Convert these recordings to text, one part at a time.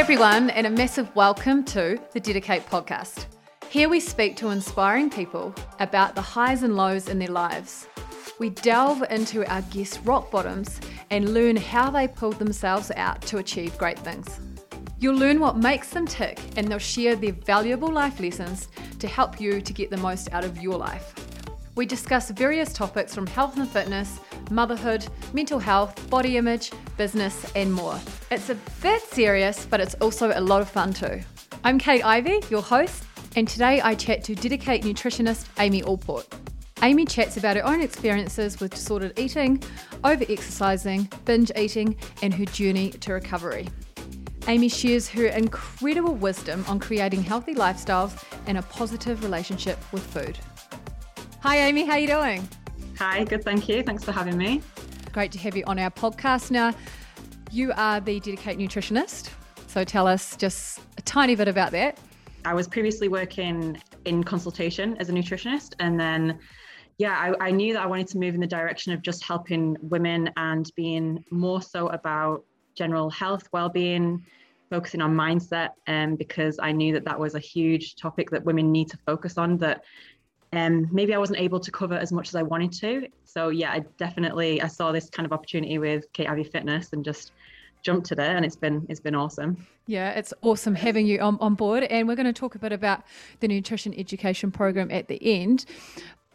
everyone, and a massive welcome to the DediKate podcast. Here we speak to inspiring people about the highs and lows in their lives. We delve into our guests' rock bottoms and learn how they pulled themselves out to achieve great things. You'll learn what makes them tick, and they'll share their valuable life lessons to help you to get the most out of your life. We discuss various topics from health and fitness, motherhood, mental health, body image, business, and more. It's a bit serious, but it's also a lot of fun too. I'm Kate Ivey, your host, and today I chat to DediKate nutritionist Amy Allport. Amy chats about her own experiences with disordered eating, over exercising, binge eating, and her journey to recovery. Amy shares her incredible wisdom on creating healthy lifestyles and a positive relationship with food. Hi Amy, how are you doing? Hi, good, thank you. Thanks for having me. Great to have you on our podcast. Now, you are the DediKate nutritionist, so tell us just a tiny bit about that. I was previously working in consultation as a nutritionist, and then yeah, I, I, knew that I wanted to move in the direction of just helping women and being more so about general health, well-being, focusing on mindset, and um, because I knew that that was a huge topic that women need to focus on. That um, maybe I wasn't able to cover as much as I wanted to. So yeah, I definitely I saw this kind of opportunity with Kate Ivey Fitness and just jumped at it and it's been it's been awesome. Yeah, it's awesome having you on, on board. And we're going to talk a bit about the nutrition education program at the end.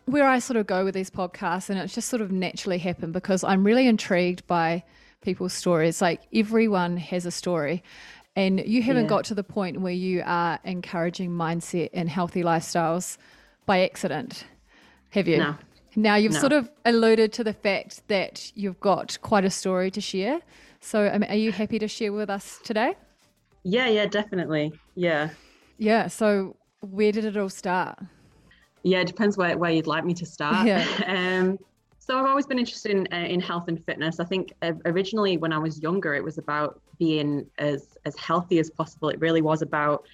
Where I sort of go with these podcasts, and it's just sort of naturally happened because I'm really intrigued by people's stories. Like everyone has a story. And you haven't yeah. got to the point where you are encouraging mindset and healthy lifestyles by accident, have you? No. Now, you've no. sort of alluded to the fact that you've got quite a story to share. So, mean, are you happy to share with us today? Yeah, yeah, definitely. Yeah. Yeah. So, where did it all start? Yeah, it depends where, where you'd like me to start. Yeah. um, so, I've always been interested in, uh, in health and fitness. I think uh, originally when I was younger, it was about being as, as healthy as possible. It really was about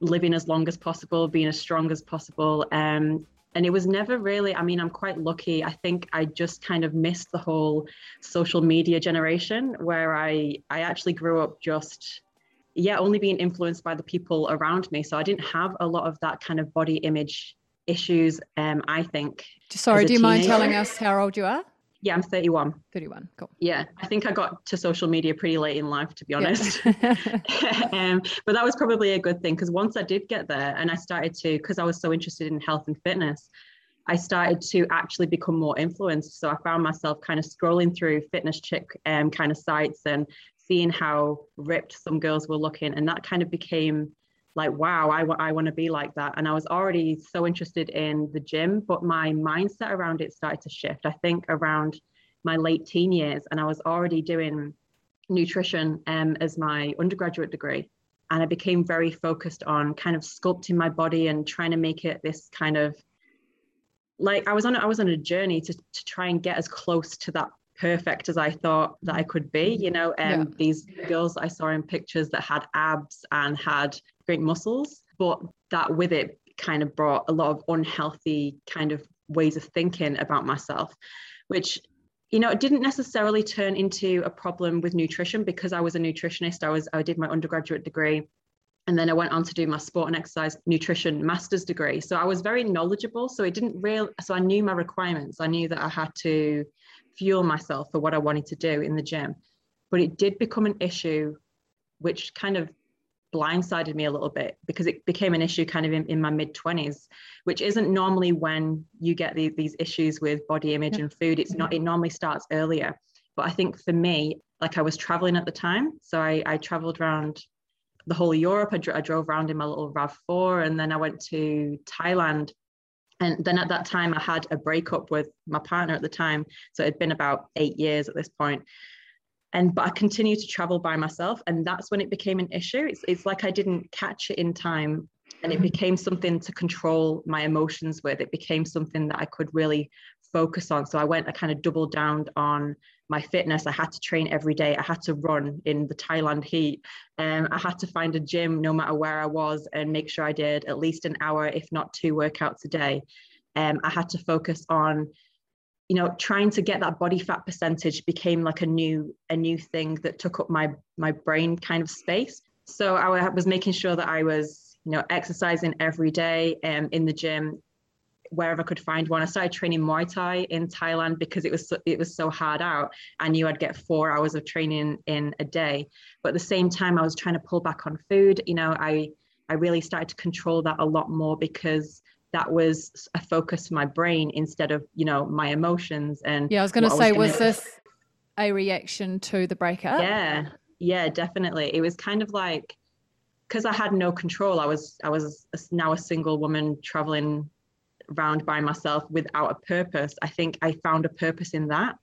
living as long as possible, being as strong as possible. Um, and it was never really, I mean, I'm quite lucky. I think I just kind of missed the whole social media generation where I, I actually grew up just, yeah, only being influenced by the people around me. So I didn't have a lot of that kind of body image issues, um, I think. Sorry, do you mind telling us how old you are? Yeah, I'm 31. 31, cool. Yeah, I think I got to social media pretty late in life, to be honest. Yeah. um, but that was probably a good thing because once I did get there and I started to, because I was so interested in health and fitness, I started to actually become more influenced. So I found myself kind of scrolling through fitness chick um, kind of sites and seeing how ripped some girls were looking. And that kind of became like wow I, I want to be like that. And i was already so interested in the gym but my mindset around it started to shift i think around my late teen years. And i was already doing nutrition um, as my undergraduate degree. And i became very focused on kind of sculpting my body and trying to make it this kind of like i was on i was on a journey to, to try and get as close to that perfect as I thought that I could be. You know, and um, yeah. these girls I saw in pictures that had abs and had great muscles, but that with it kind of brought a lot of unhealthy kind of ways of thinking about myself, which you know, it didn't necessarily turn into a problem with nutrition because I was a nutritionist. I was I did my undergraduate degree and then I went on to do my sport and exercise nutrition master's degree. So I was very knowledgeable. So it didn't real so I knew my requirements. I knew that I had to fuel myself for what I wanted to do in the gym. But it did become an issue which kind of blindsided me a little bit because it became an issue kind of in, in my mid 20s which isn't normally when you get the, these issues with body image yeah. and food it's not it normally starts earlier but i think for me like i was traveling at the time so i, I traveled around the whole of europe I, I drove around in my little rav4 and then i went to thailand and then at that time i had a breakup with my partner at the time so it had been about eight years at this point and but I continued to travel by myself, and that's when it became an issue. It's it's like I didn't catch it in time, and it mm-hmm. became something to control my emotions with. It became something that I could really focus on. So I went, I kind of doubled down on my fitness. I had to train every day. I had to run in the Thailand heat. Um, I had to find a gym no matter where I was and make sure I did at least an hour, if not two workouts a day. Um, I had to focus on you know trying to get that body fat percentage became like a new a new thing that took up my my brain kind of space so I was making sure that I was, you know, exercising every day um, in the gym, wherever I could find one. I started training Muay Thai in Thailand because it was so, it was so hard out. I knew I'd get four hours of training in a day, but at the same time, I was trying to pull back on food. You know, I I really started to control that a lot more because that was a focus for my brain instead of you know my emotions and yeah i was going to say was, was this a reaction to the breakup yeah yeah definitely it was kind of like because i had no control i was i was now a single woman traveling around by myself without a purpose i think i found a purpose in that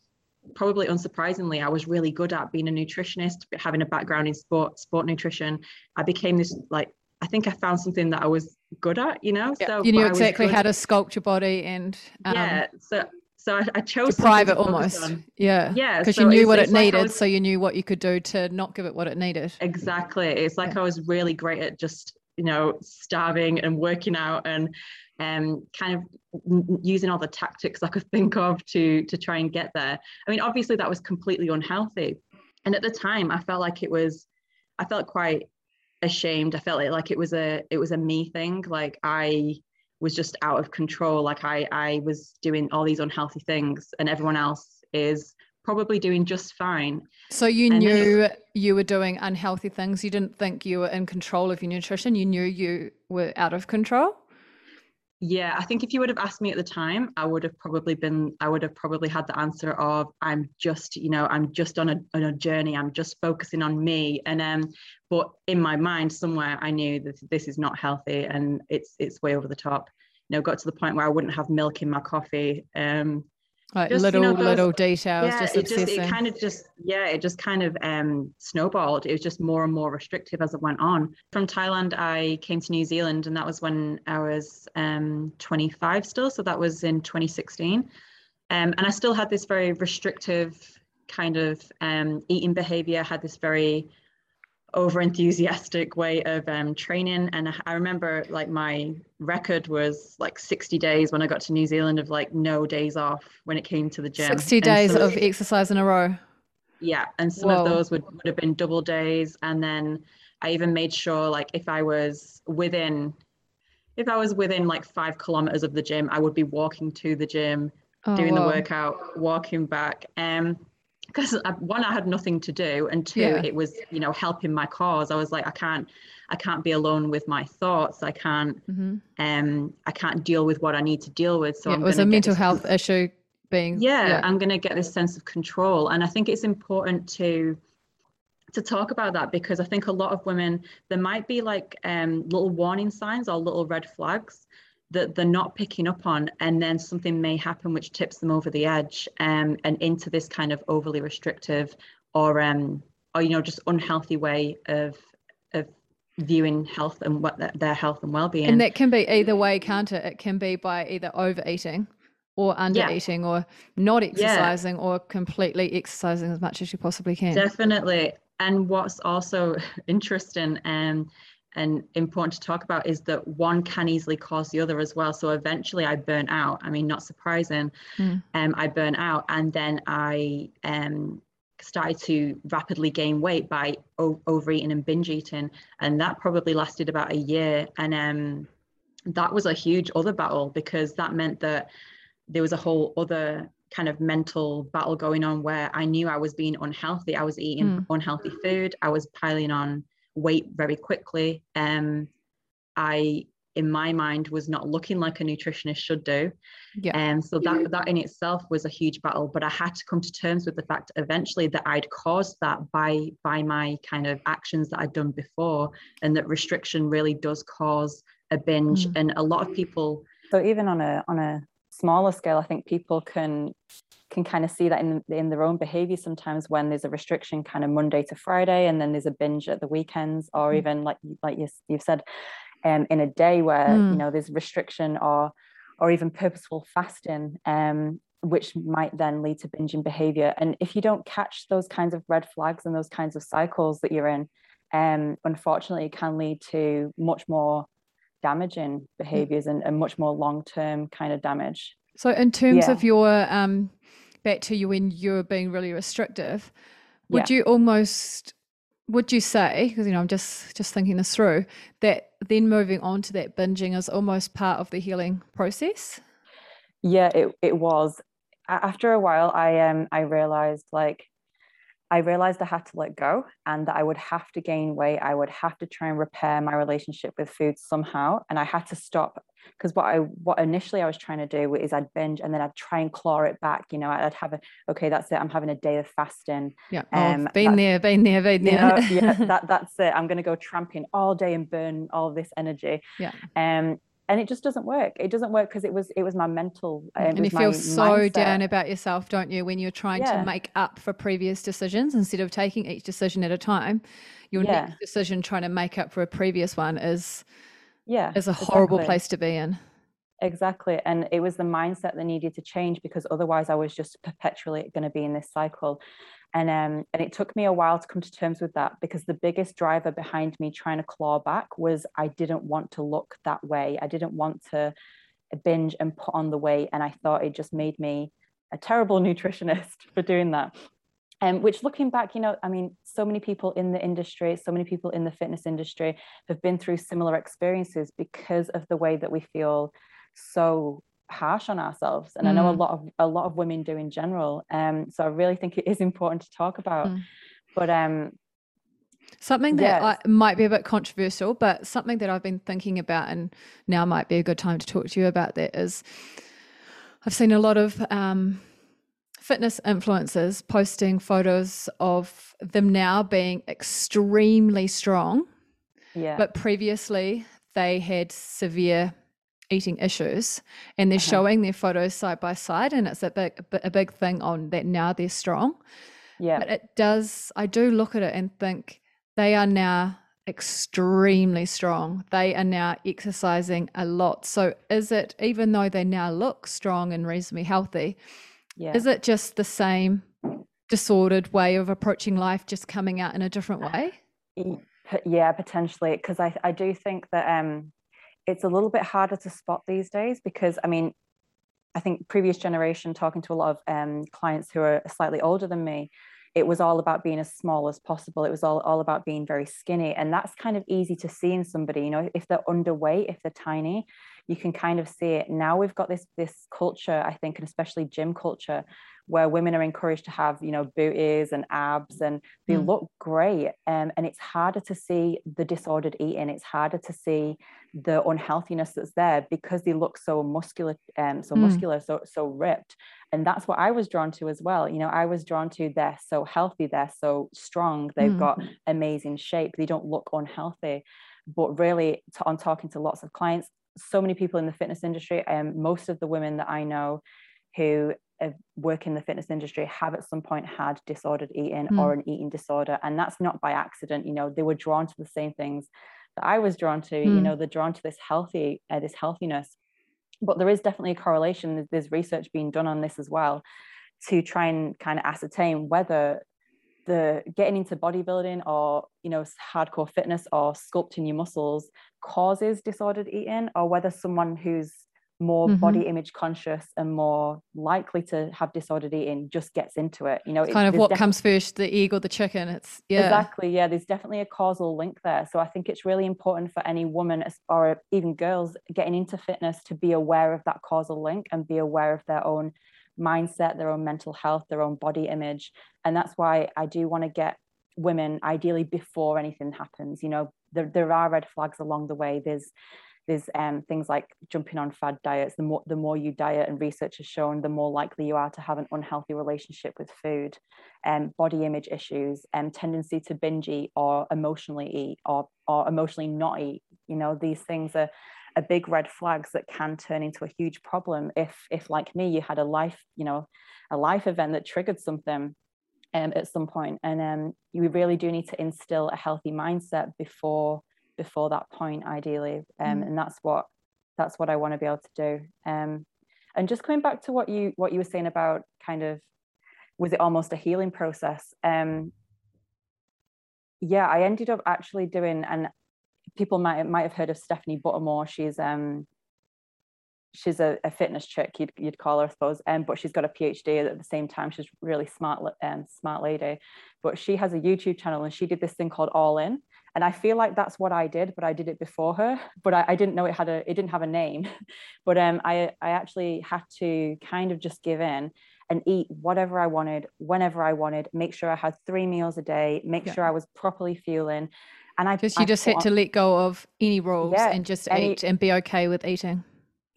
probably unsurprisingly i was really good at being a nutritionist having a background in sport sport nutrition i became this like I think I found something that I was good at, you know. So you knew exactly how to sculpt your body and um, yeah. So so I, I chose private almost. On. Yeah. Yeah. Because so you knew what it needed, like was, so you knew what you could do to not give it what it needed. Exactly. It's like yeah. I was really great at just you know starving and working out and um, kind of using all the tactics I could think of to to try and get there. I mean, obviously that was completely unhealthy, and at the time I felt like it was. I felt quite ashamed. I felt like, it was a it was a me thing. Like I was just out of control. Like I I was doing all these unhealthy things, and everyone else is probably doing just fine. So you and knew you were doing unhealthy things. You didn't think you were in control of your nutrition. You knew you were out of control. Yeah, I think if you would have asked me at the time, I would have probably been, I would have probably had the answer of, I'm just, you know, I'm just on a, on a journey. I'm just focusing on me. And um, but in my mind somewhere, I knew that this is not healthy and it's it's way over the top. You know, got to the point where I wouldn't have milk in my coffee. Um, like just, little you know, those, little details yeah, just it just it kind of just yeah it just kind of um snowballed. It was just more and more restrictive as it went on. From thailand i came to new zealand and that was when i was um 25 still so that was in 2016 um, and i still had this very restrictive kind of um, eating behavior had this very over enthusiastic way of um, training. And i remember like my record was like 60 days when i got to new zealand of like no days off when it came to the gym. 60 days of exercise in a row. Yeah and some Whoa. of those would, would have been double days. And then i even made sure like if i was within if i was within like five kilometers of the gym i would be walking to the gym oh, doing the workout walking back. Um because one i had nothing to do and two yeah. it was you know helping my cause i was like i can't i can't be alone with my thoughts i can't mm-hmm. um i can't deal with what i need to deal with so yeah, it was a mental health issue being yeah, yeah. i'm going to get this sense of control and i think it's important to to talk about that because i think a lot of women there might be like um, little warning signs or little red flags that they're not picking up on and then something may happen which tips them over the edge um, and into this kind of overly restrictive or um, or you know just unhealthy way of of viewing health and what their health and well-being and that can be either way can't it it can be by either overeating or under yeah. eating or not exercising yeah. or completely exercising as much as you possibly can definitely and what's also interesting um and important to talk about is that one can easily cause the other as well. So eventually I burn out. I mean, not surprising. Mm. Um, I burn out and then I um, started to rapidly gain weight by o- overeating and binge eating. And that probably lasted about a year. And um, that was a huge other battle because that meant that there was a whole other kind of mental battle going on where I knew I was being unhealthy. I was eating mm. unhealthy food. I was piling on weight very quickly. Um, I, in my mind, was not looking like a nutritionist should do. Yeah. And um, so that that in itself was a huge battle. But I had to come to terms with the fact eventually that I'd caused that by by my kind of actions that I'd done before, and that restriction really does cause a binge. Mm. And a lot of people. So even on a on a smaller scale, I think people can can kind of see that in in their own behavior sometimes when there's a restriction kind of Monday to Friday and then there's a binge at the weekends or mm. even like like you, you've said um, in a day where mm. you know there's restriction or or even purposeful fasting um, which might then lead to binging behavior and if you don't catch those kinds of red flags and those kinds of cycles that you're in um, unfortunately it can lead to much more damaging behaviors and, and much more long-term kind of damage so in terms yeah. of your um, back to you when you're being really restrictive, would yeah. you almost would you say because you know i'm just just thinking this through that then moving on to that binging is almost part of the healing process yeah it, it was after a while i um i realized like I realized I had to let go and that I would have to gain weight. I would have to try and repair my relationship with food somehow. And I had to stop because what I what initially I was trying to do is I'd binge and then I'd try and claw it back. You know, I'd have a okay, that's it. I'm having a day of fasting. Yeah, oh, um, been there, been there, been there. You know, yeah, that that's it. I'm going to go tramping all day and burn all this energy. Yeah. Um, and it just doesn't work it doesn't work because it was it was my mental um, and you feel so mindset. down about yourself don't you when you're trying yeah. to make up for previous decisions instead of taking each decision at a time your yeah. next decision trying to make up for a previous one is yeah is a horrible place to be in exactly and it was the mindset that needed to change because otherwise i was just perpetually going to be in this cycle and um, and it took me a while to come to terms with that because the biggest driver behind me trying to claw back was I didn't want to look that way. I didn't want to binge and put on the weight, and I thought it just made me a terrible nutritionist for doing that. Um, which looking back, you know, I mean, so many people in the industry, so many people in the fitness industry have been through similar experiences because of the way that we feel so harsh on ourselves and mm. i know a mm. lot of a lot of women do in general um so i really think it is important to talk about mm. but um something that yes. I, might be a bit controversial but something that i've been thinking about and now might be a good time to talk to you about that is i've seen a lot of um fitness influencers posting photos of them now being extremely strong yeah but previously they had severe eating issues and they're showing their photos side by side and it's a big a big thing on that now they're strong. Yeah. But it does i do look at it and think they are now extremely strong. They are now exercising a lot. So is it even though they now look strong and reasonably healthy yeah. is it just the same disordered way of approaching life just coming out in a different way? yeah potentially because I, I do think that um it's a little bit harder to spot these days because I mean, I think previous generation talking to a lot of um, clients who are slightly older than me, it was all about being as small as possible. It was all, all about being very skinny. And that's kind of easy to see in somebody, you know, if they're underweight, if they're tiny, you can kind of see it. Now we've got this this culture, I think, and especially gym culture, where women are encouraged to have you know booties and abs and they mm. look great um, and it's harder to see the disordered eating it's harder to see the unhealthiness that's there because they look so muscular um, so mm. muscular so so ripped and that's what i was drawn to as well you know i was drawn to they're so healthy they're so strong they've mm. got amazing shape they don't look unhealthy but really on talking to lots of clients so many people in the fitness industry and um, most of the women that i know who work in the fitness industry have at some point had disordered eating mm. or an eating disorder and that's not by accident you know they were drawn to the same things that i was drawn to mm. you know they're drawn to this healthy uh, this healthiness but there is definitely a correlation there's research being done on this as well to try and kind of ascertain whether the getting into bodybuilding or you know hardcore fitness or sculpting your muscles causes disordered eating or whether someone who's more mm-hmm. body image conscious and more likely to have disordered eating just gets into it. You know it's kind of what def- comes first the egg or the chicken. It's yeah. Exactly yeah there's definitely a causal link there. So i think it's really important for any woman or even girls getting into fitness to be aware of that causal link and be aware of their own mindset their own mental health their own body image. And that's why i do want to get women ideally before anything happens. You know there, there are red flags along the way. There's there's um, things like jumping on fad diets. The more, the more you diet, and research has shown, the more likely you are to have an unhealthy relationship with food, um, body image issues, and um, tendency to binge eat or emotionally eat or, or emotionally not eat. You know, these things are, are big red flags that can turn into a huge problem if, if like me, you had a life, you know, a life event that triggered something um, at some point. And um, you really do need to instill a healthy mindset before before that point ideally um, mm. and that's what that's what i want to be able to do. Um, and just coming back to what you what you were saying about kind of was it almost a healing process? Um, yeah i ended up actually doing and people might might have heard of stephanie buttermore. She's um she's a, a, fitness chick you'd, you'd call her i suppose um, but she's got a phd at the same time. She's really smart um, smart lady. But she has a youtube channel and she did this thing called all in and i feel like that's what i did but i did it before her but i, I didn't know it had a it didn't have a name. But um i i actually had to kind of just give in and eat whatever i wanted whenever i wanted make sure i had three meals a day make yeah. sure i was properly fueling. And I just you I just had on, to let go of any rules yeah, and just eat and be okay with eating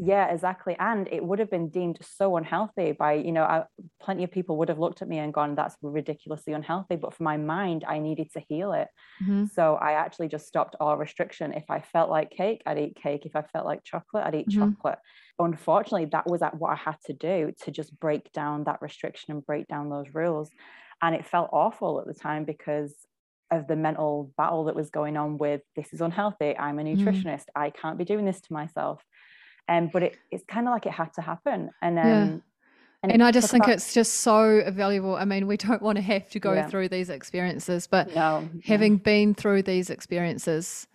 yeah exactly and it would have been deemed so unhealthy by you know I, plenty of people would have looked at me and gone that's ridiculously unhealthy but for my mind i needed to heal it mm-hmm. so i actually just stopped all restriction if i felt like cake i'd eat cake if i felt like chocolate i'd eat mm-hmm. chocolate unfortunately that was what i had to do to just break down that restriction and break down those rules and it felt awful at the time because of the mental battle that was going on with this is unhealthy i'm a mm-hmm. nutritionist mm. i can't be doing this to myself um, but it, it's kind of like it had to happen. And um, yeah. And, and I just think about, it's just so valuable. I mean, we don't want to have to go yeah. through these experiences, but no, having been through these experiences,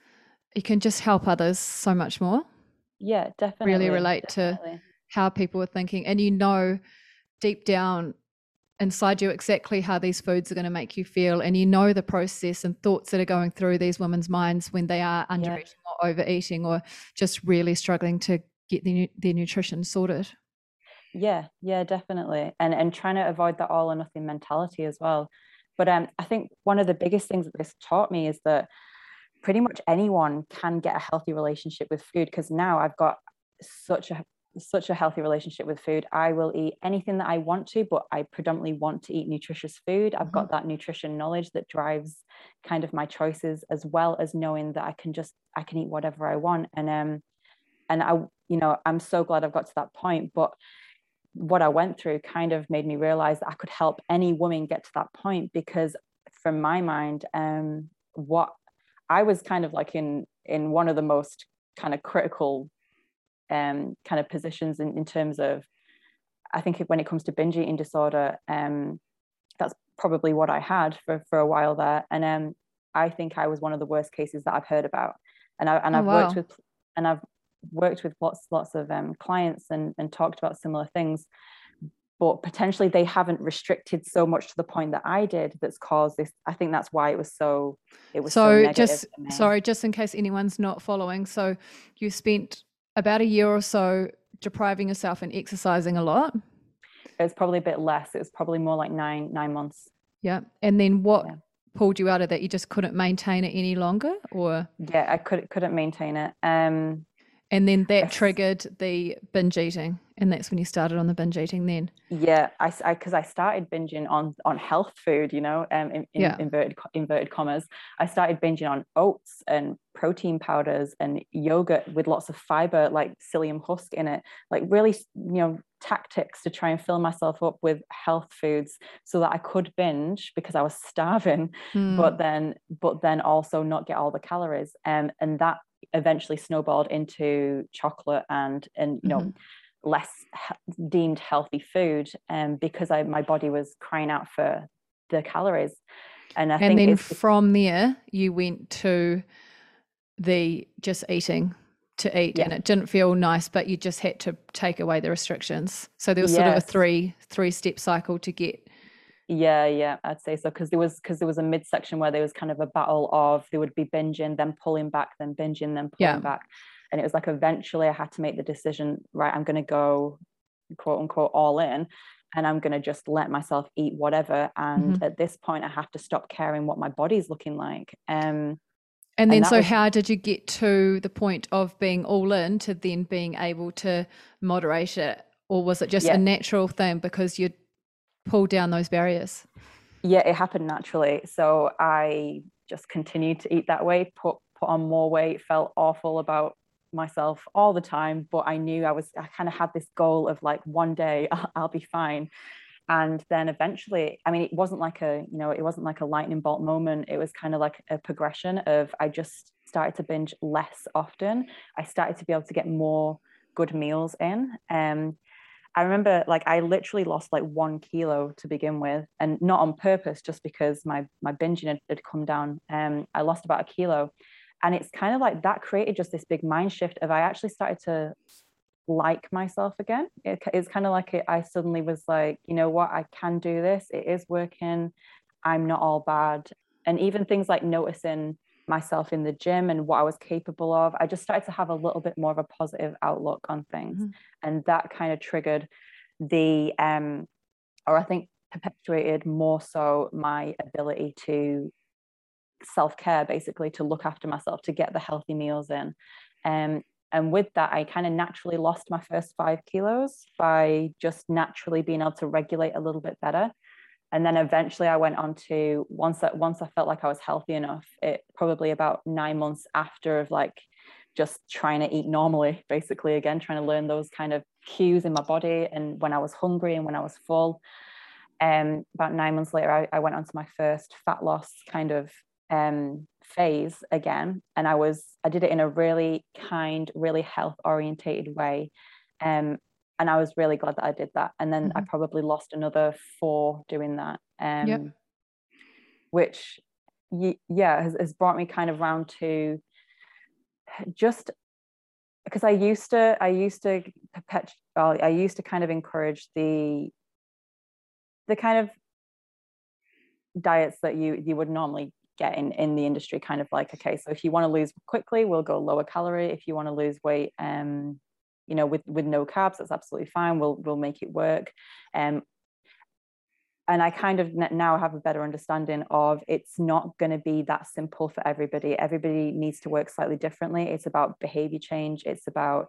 you can just help others so much more. Yeah, definitely. Really relate definitely. to how people are thinking. And you know deep down inside you exactly how these foods are going to make you feel. And you know the process and thoughts that are going through these women's minds when they are under yeah. eating or overeating or just really struggling to get their, their nutrition sorted. Yeah yeah definitely and and trying to avoid that all or nothing mentality as well but um i think one of the biggest things that this taught me is that pretty much anyone can get a healthy relationship with food because now i've got such a such a healthy relationship with food. I will eat anything that i want to but i predominantly want to eat nutritious food. I've mm-hmm. got that nutrition knowledge that drives kind of my choices as well as knowing that i can just i can eat whatever i want and um and I, you know, I'm so glad I've got to that point. But what I went through kind of made me realize that I could help any woman get to that point because from my mind, um, what I was kind of like in in one of the most kind of critical um, kind of positions in, in terms of I think when it comes to binge eating disorder, um, that's probably what I had for, for a while there. And um, I think I was one of the worst cases that I've heard about. And I and oh, I've wow. worked with and I've worked with lots lots of um, clients and, and talked about similar things but potentially they haven't restricted so much to the point that I did that's caused this. I think that's why it was so it was so, so just sorry, just in case anyone's not following. So you spent about a year or so depriving yourself and exercising a lot. It was probably a bit less. It was probably more like nine nine months. Yeah. And then what yeah. pulled you out of that? You just couldn't maintain it any longer or Yeah, I could couldn't maintain it. Um and then that triggered the binge eating and that's when you started on the binge eating then yeah i because I, I, started binging on on health food you know um in, in yeah. inverted inverted commas i started binging on oats and protein powders and yogurt with lots of fiber like psyllium husk in it like really you know tactics to try and fill myself up with health foods so that i could binge because i was starving mm. but then but then also not get all the calories um, and that eventually snowballed into chocolate and and you know mm-hmm. less he- deemed healthy food um, because I my body was crying out for the calories and I and then from there you went to the just eating to eat yeah. and it didn't feel nice but you just had to take away the restrictions so there was yes. sort of a three three step cycle to get yeah, yeah, I'd say so because there was because there was a midsection where there was kind of a battle of there would be binging, then pulling back, then binging, then pulling yeah. back, and it was like eventually I had to make the decision. Right, I'm going to go quote unquote all in, and I'm going to just let myself eat whatever. And mm-hmm. at this point, I have to stop caring what my body's looking like. Um, and then, and so was, how did you get to the point of being all in to then being able to moderate it? Or was it just yeah. a natural thing because you'd pull down those barriers? Yeah, it happened naturally. So I just continued to eat that way, put put on more weight, felt awful about myself all the time, but I knew I was I kind of had this goal of like one day I'll, I'll be fine. And then eventually, I mean, it wasn't like a, you know, it wasn't like a lightning bolt moment. It was kind of like a progression of I just started to binge less often. I started to be able to get more good meals in. Um, I remember like I literally lost like one kilo to begin with, and not on purpose, just because my my binging had, had come down. Um, I lost about a kilo, and it's kind of like that created just this big mind shift of I actually started to like myself again. It, it's kind of like it, I suddenly was like, you know what, I can do this. It is working. I'm not all bad. And even things like noticing myself in the gym and what I was capable of, I just started to have a little bit more of a positive outlook on things. Mm-hmm. And that kind of triggered the, um, or I think perpetuated more so my ability to self care, basically, to look after myself, to get the healthy meals in. Um, and with that, I kind of naturally lost my first five kilos by just naturally being able to regulate a little bit better and then eventually I went on to once that once I felt like I was healthy enough, it probably about nine months after of like just trying to eat normally, basically again, trying to learn those kind of cues in my body and when I was hungry and when I was full. Um, about nine months later, I, I went on to my first fat loss kind of um, phase again. And I was, I did it in a really kind, really health orientated way. Um, and I was really glad that I did that. And then mm-hmm. I probably lost another four doing that. Um, yep. Which, yeah, has, has brought me kind of round to just because I used to, I used to perpetuate, I used to kind of encourage the, the kind of diets that you you would normally get in in the industry kind of like okay so if you want to lose quickly we'll go lower calorie if you want to lose weight um you know with with no carbs that's absolutely fine we'll we'll make it work um and I kind of now have a better understanding of it's not going to be that simple for everybody. Everybody needs to work slightly differently. It's about behavior change. It's about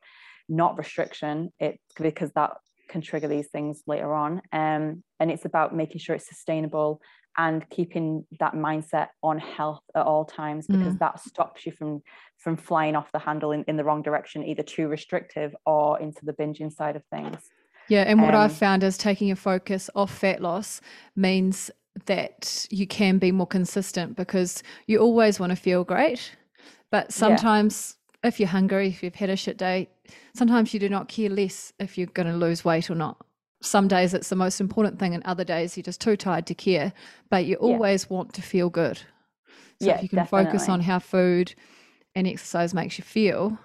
not restriction. It's because that can trigger these things later on. Um, and it's about making sure it's sustainable and keeping that mindset on health at all times because mm. that stops you from from flying off the handle in, in the wrong direction either too restrictive or into the binging side of things yeah and what um, i've found is taking a focus off fat loss means that you can be more consistent because you always want to feel great but sometimes yeah. if you're hungry if you've had a shit day sometimes you do not care less if you're going to lose weight or not some days it's the most important thing and other days you're just too tired to care but you always yeah. want to feel good so yeah, if you can definitely. focus on how food and exercise makes you feel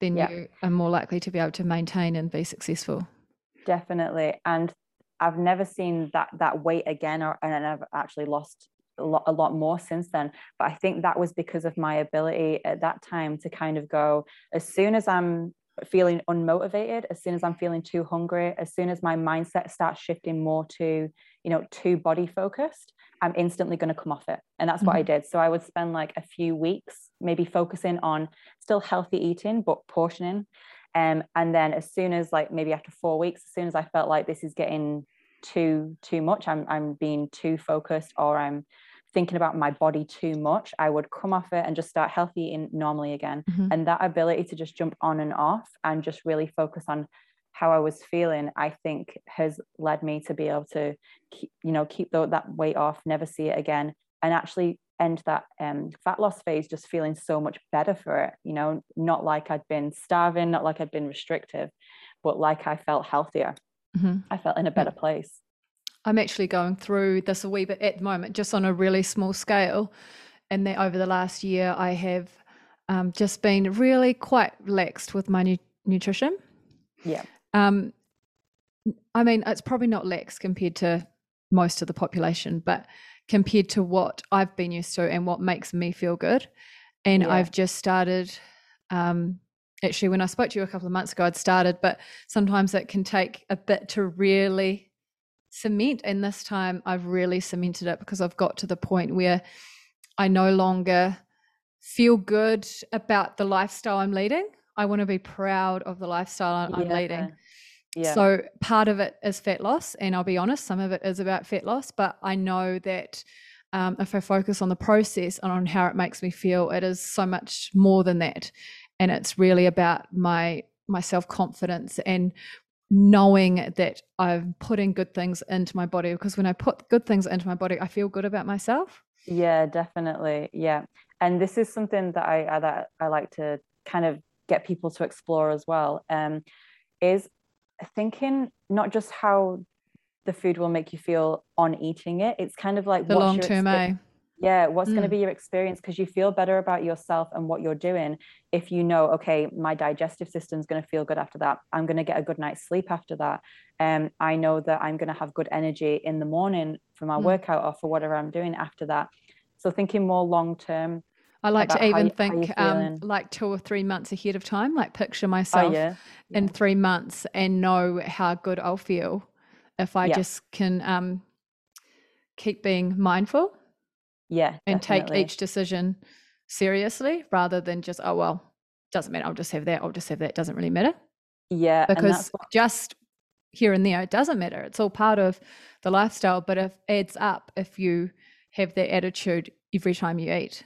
then yeah. you are more likely to be able to maintain and be successful definitely and i've never seen that that weight again or and i've actually lost a lot, a lot more since then but i think that was because of my ability at that time to kind of go as soon as i'm feeling unmotivated as soon as i'm feeling too hungry as soon as my mindset starts shifting more to you know too body focused i'm instantly going to come off it and that's mm-hmm. what i mm-hmm. did so i would spend like a few weeks maybe focusing on still healthy eating but portioning um, and then as soon as like maybe after four weeks as soon as i felt like this is getting too too much i'm i'm being too focused or i'm thinking about my body too much, I would come off it and just start healthy eating normally again. Mm-hmm. And that ability to just jump on and off and just really focus on how I was feeling, I think has led me to be able to, keep, you know, keep the, that weight off, never see it again, and actually end that um, fat loss phase just feeling so much better for it. You know, not like I'd been starving, not like I'd been restrictive, but like I felt healthier. Mm-hmm. I felt in a better place. I'm actually going through this a wee bit at the moment, just on a really small scale. And that over the last year, I have um, just been really quite relaxed with my nu- nutrition. Yeah. Um, I mean, it's probably not lax compared to most of the population, but compared to what I've been used to and what makes me feel good. And yeah. I've just started. Um, actually, when I spoke to you a couple of months ago, I'd started, but sometimes it can take a bit to really cement. And this time I've really cemented it because I've got to the point where I no longer feel good about the lifestyle I'm leading. I want to be proud of the lifestyle I'm yeah. leading. Yeah. So part of it is fat loss, and I'll be honest, some of it is about fat loss, but I know that um, if I focus on the process and on how it makes me feel, it is so much more than that, and it's really about my my self confidence and knowing that I'm putting good things into my body because when I put good things into my body, I feel good about myself. Yeah, definitely. Yeah. And this is something that I, that I like to kind of get people to explore as well. Um, is thinking not just how the food will make you feel on eating it. It's kind of like the long term, eh? Yeah what's mm. going to be your experience because you feel better about yourself and what you're doing if you know okay my digestive system is going to feel good after that i'm going to get a good night's sleep after that and um, i know that i'm going to have good energy in the morning for my mm. workout or for whatever i'm doing after that so thinking more long term I like to even you, think um, like two or three months ahead of time, like picture oh, myself oh, yeah. Yeah. in three months and know how good I'll feel if I yeah. just can um, keep being mindful yeah and definitely. take each decision seriously rather than just oh well doesn't matter i'll just have that i'll just have that doesn't really matter yeah because what... just here and there it doesn't matter it's all part of the lifestyle but it adds up if you have that attitude every time you eat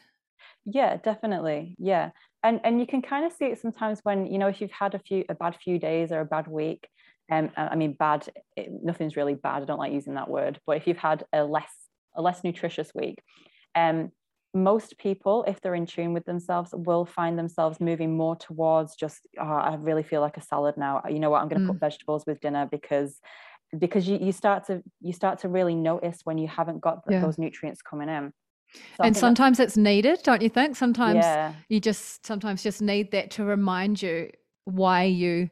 yeah definitely yeah and and you can kind of see it sometimes when you know if you've had a few a bad few days or a bad week um, I mean, bad. It, nothing's really bad. I don't like using that word. But if you've had a less a less nutritious week, um, most people, if they're in tune with themselves, will find themselves moving more towards just, oh, I really feel like a salad now. You know what? I'm going to mm. put vegetables with dinner because because you, you start to you start to really notice when you haven't got yeah. those nutrients coming in. So and sometimes it's needed, don't you think? Sometimes yeah. you just sometimes just need that to remind you why you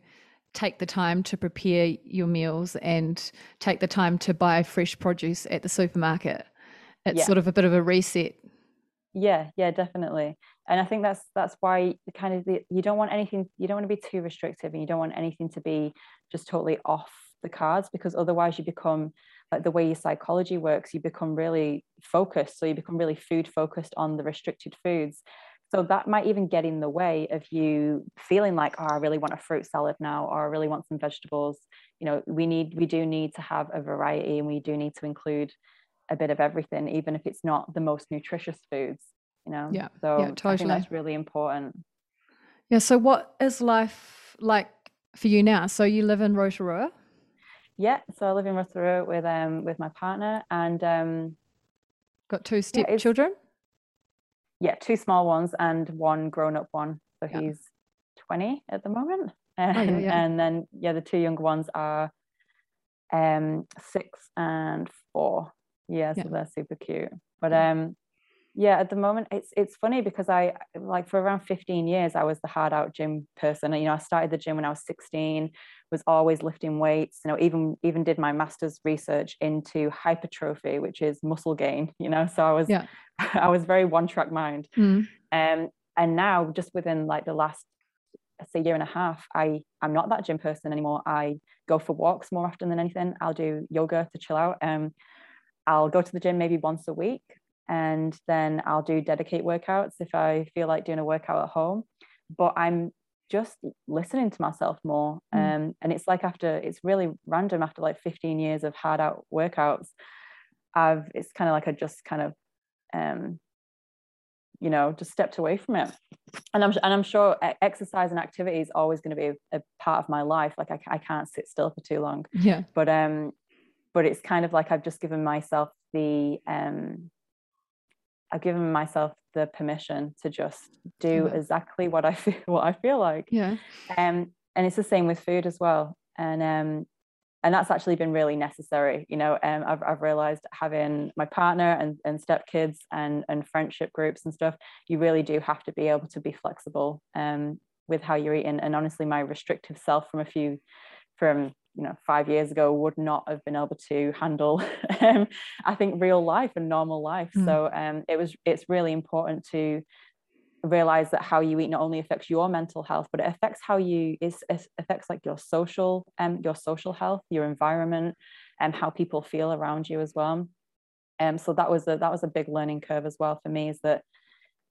take the time to prepare your meals and take the time to buy fresh produce at the supermarket it's yeah. sort of a bit of a reset. Yeah yeah definitely. And i think that's that's why kind of the, you don't want anything you don't want to be too restrictive and you don't want anything to be just totally off the cards because otherwise you become like the way your psychology works you become really focused. So you become really food focused on the restricted foods. So that might even get in the way of you feeling like oh i really want a fruit salad now or i really want some vegetables. You know we need we do need to have a variety and we do need to include a bit of everything, even if it's not the most nutritious foods, you know? Yeah. So yeah, totally. I think that's really important. Yeah. So what is life like for you now? So you live in Rotorua? Yeah. So I live in Rotorua with um with my partner and um got two step yeah, children? Yeah, two small ones and one grown up one. So yeah. he's 20 at the moment. And, oh, yeah. and then yeah, the two younger ones are um six and four yeah, so yeah. they're super cute. But um yeah, at the moment it's it's funny because I like for around 15 years I was the hard out gym person. You know, I started the gym when I was 16, was always lifting weights, you know, even even did my master's research into hypertrophy, which is muscle gain, you know. So I was yeah. I was very one track mind. Mm. Um and now just within like the last say year and a half, I I'm not that gym person anymore. I go for walks more often than anything. I'll do yoga to chill out. Um I'll go to the gym maybe once a week and then I'll do DediKate workouts if I feel like doing a workout at home. But I'm just listening to myself more. Mm. Um, and it's like after it's really random after like 15 years of hard out workouts, I've it's kind of like I just kind of um, you know, just stepped away from it. And I'm and I'm sure exercise and activity is always going to be a, a part of my life. Like I, I can't sit still for too long. Yeah. But um, but it's kind of like I've just given myself the um, I've given myself the permission to just do yeah. exactly what I feel what I feel like. Yeah. Um, and it's the same with food as well. And um, and that's actually been really necessary. You know, um, I've I've realized having my partner and and step kids and and friendship groups and stuff, you really do have to be able to be flexible um with how you're eating. And honestly, my restrictive self from a few from you know five years ago would not have been able to handle um, i think real life and normal life mm. so um, it was it's really important to realize that how you eat not only affects your mental health but it affects how you it affects like your social um, your social health your environment and how people feel around you as well um so that was a that was a big learning curve as well for me is that